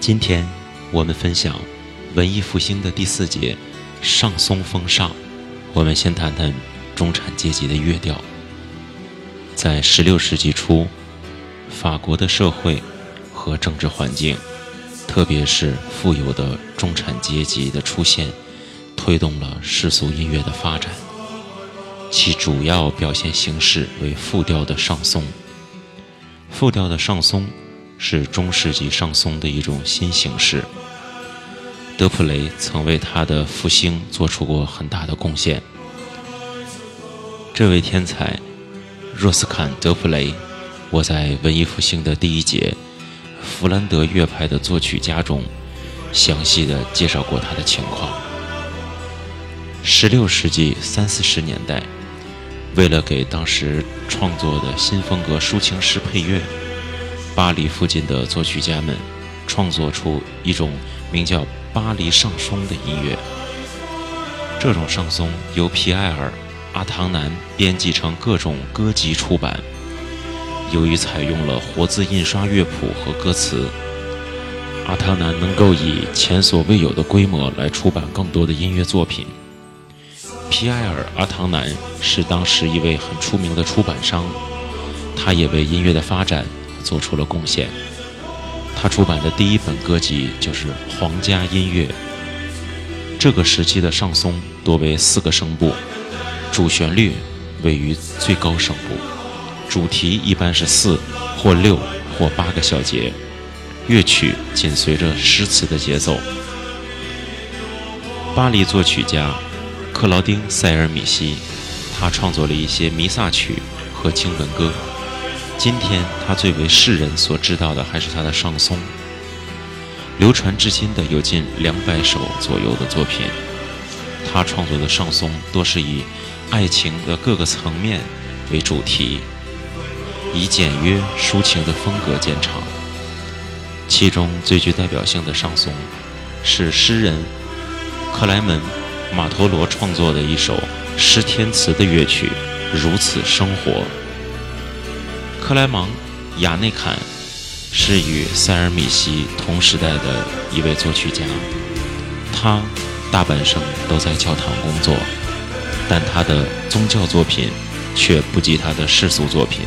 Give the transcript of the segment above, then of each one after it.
今天我们分享文艺复兴的第四节——上松风尚。我们先谈谈中产阶级的乐调。在16世纪初，法国的社会和政治环境，特别是富有的中产阶级的出现，推动了世俗音乐的发展。其主要表现形式为复调的上松。复调的上松是中世纪上松的一种新形式。德普雷曾为他的复兴做出过很大的贡献。这位天才，若斯坎·德普雷，我在文艺复兴的第一节弗兰德乐派的作曲家中详细的介绍过他的情况。十六世纪三四十年代。为了给当时创作的新风格抒情诗配乐，巴黎附近的作曲家们创作出一种名叫“巴黎上松”的音乐。这种上松由皮埃尔·阿唐南编辑成各种歌集出版。由于采用了活字印刷乐谱和歌词，阿唐南能够以前所未有的规模来出版更多的音乐作品。皮埃尔·阿唐南是当时一位很出名的出版商，他也为音乐的发展做出了贡献。他出版的第一本歌集就是《皇家音乐》。这个时期的上松多为四个声部，主旋律位于最高声部，主题一般是四或六或八个小节，乐曲紧随着诗词的节奏。巴黎作曲家。克劳丁·塞尔米西，他创作了一些弥撒曲和经文歌。今天，他最为世人所知道的还是他的上松。流传至今的有近两百首左右的作品。他创作的上松多是以爱情的各个层面为主题，以简约抒情的风格见长。其中最具代表性的上松，是诗人克莱门。马陀罗创作的一首诗天词的乐曲，如此生活。克莱芒·雅内坎是与塞尔米西同时代的一位作曲家，他大半生都在教堂工作，但他的宗教作品却不及他的世俗作品。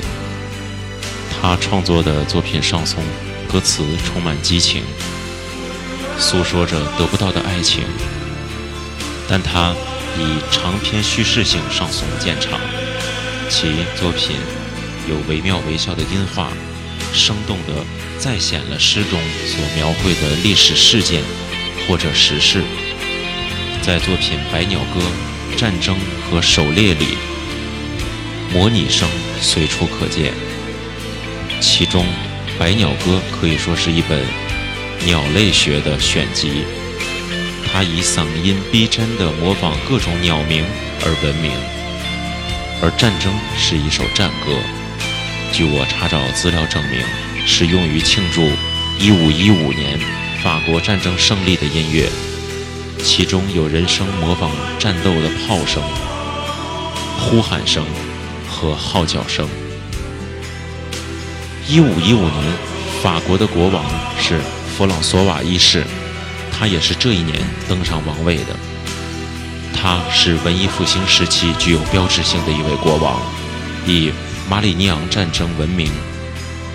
他创作的作品上颂，歌词充满激情，诉说着得不到的爱情。但他以长篇叙事性上颂见长，其作品有惟妙惟肖的音画，生动地再现了诗中所描绘的历史事件或者时事。在作品《百鸟歌》《战争和狩猎》里，模拟声随处可见。其中，《百鸟歌》可以说是一本鸟类学的选集。它以嗓音逼真地模仿各种鸟鸣而闻名，而战争是一首战歌。据我查找资料证明，是用于庆祝1515年法国战争胜利的音乐，其中有人声模仿战斗的炮声、呼喊声和号角声。1515年，法国的国王是弗朗索瓦一世。他也是这一年登上王位的。他是文艺复兴时期具有标志性的一位国王，以马里尼昂战争闻名，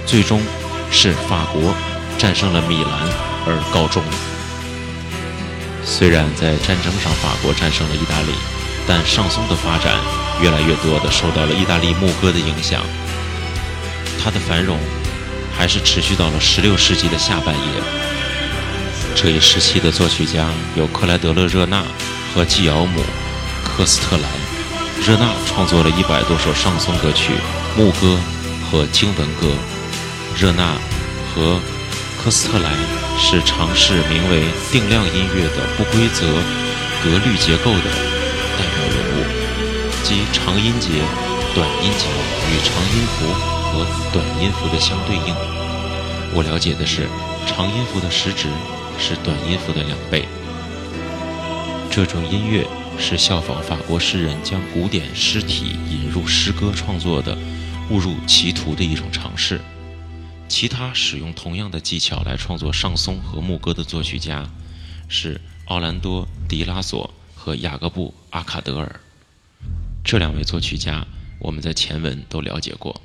最终是法国战胜了米兰而告终。虽然在战争上法国战胜了意大利，但上松的发展越来越多的受到了意大利牧歌的影响。它的繁荣还是持续到了16世纪的下半叶。这一时期的作曲家有克莱德勒热纳和季奥姆科斯特兰。热纳创作了一百多首上松歌曲、牧歌和经文歌。热纳和科斯特莱是尝试名为定量音乐的不规则格律结构的代表人物，即长音节、短音节与长音符和短音符的相对应。我了解的是，长音符的实质。是短音符的两倍。这种音乐是效仿法国诗人将古典诗体引入诗歌创作的误入歧途的一种尝试。其他使用同样的技巧来创作上松和牧歌的作曲家是奥兰多·迪拉索和雅各布·阿卡德尔。这两位作曲家我们在前文都了解过。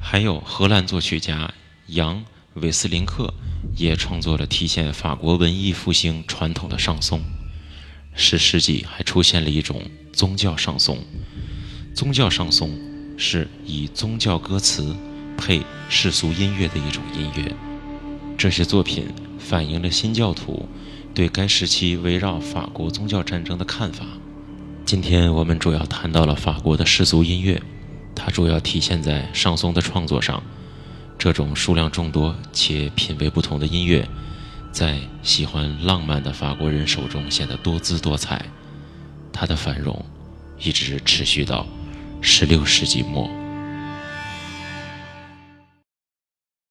还有荷兰作曲家杨·韦斯林克也创作了体现法国文艺复兴传统的上松。十世纪还出现了一种宗教上松，宗教上松是以宗教歌词。配世俗音乐的一种音乐，这些作品反映了新教徒对该时期围绕法国宗教战争的看法。今天我们主要谈到了法国的世俗音乐，它主要体现在上松的创作上。这种数量众多且品味不同的音乐，在喜欢浪漫的法国人手中显得多姿多彩。它的繁荣一直持续到十六世纪末。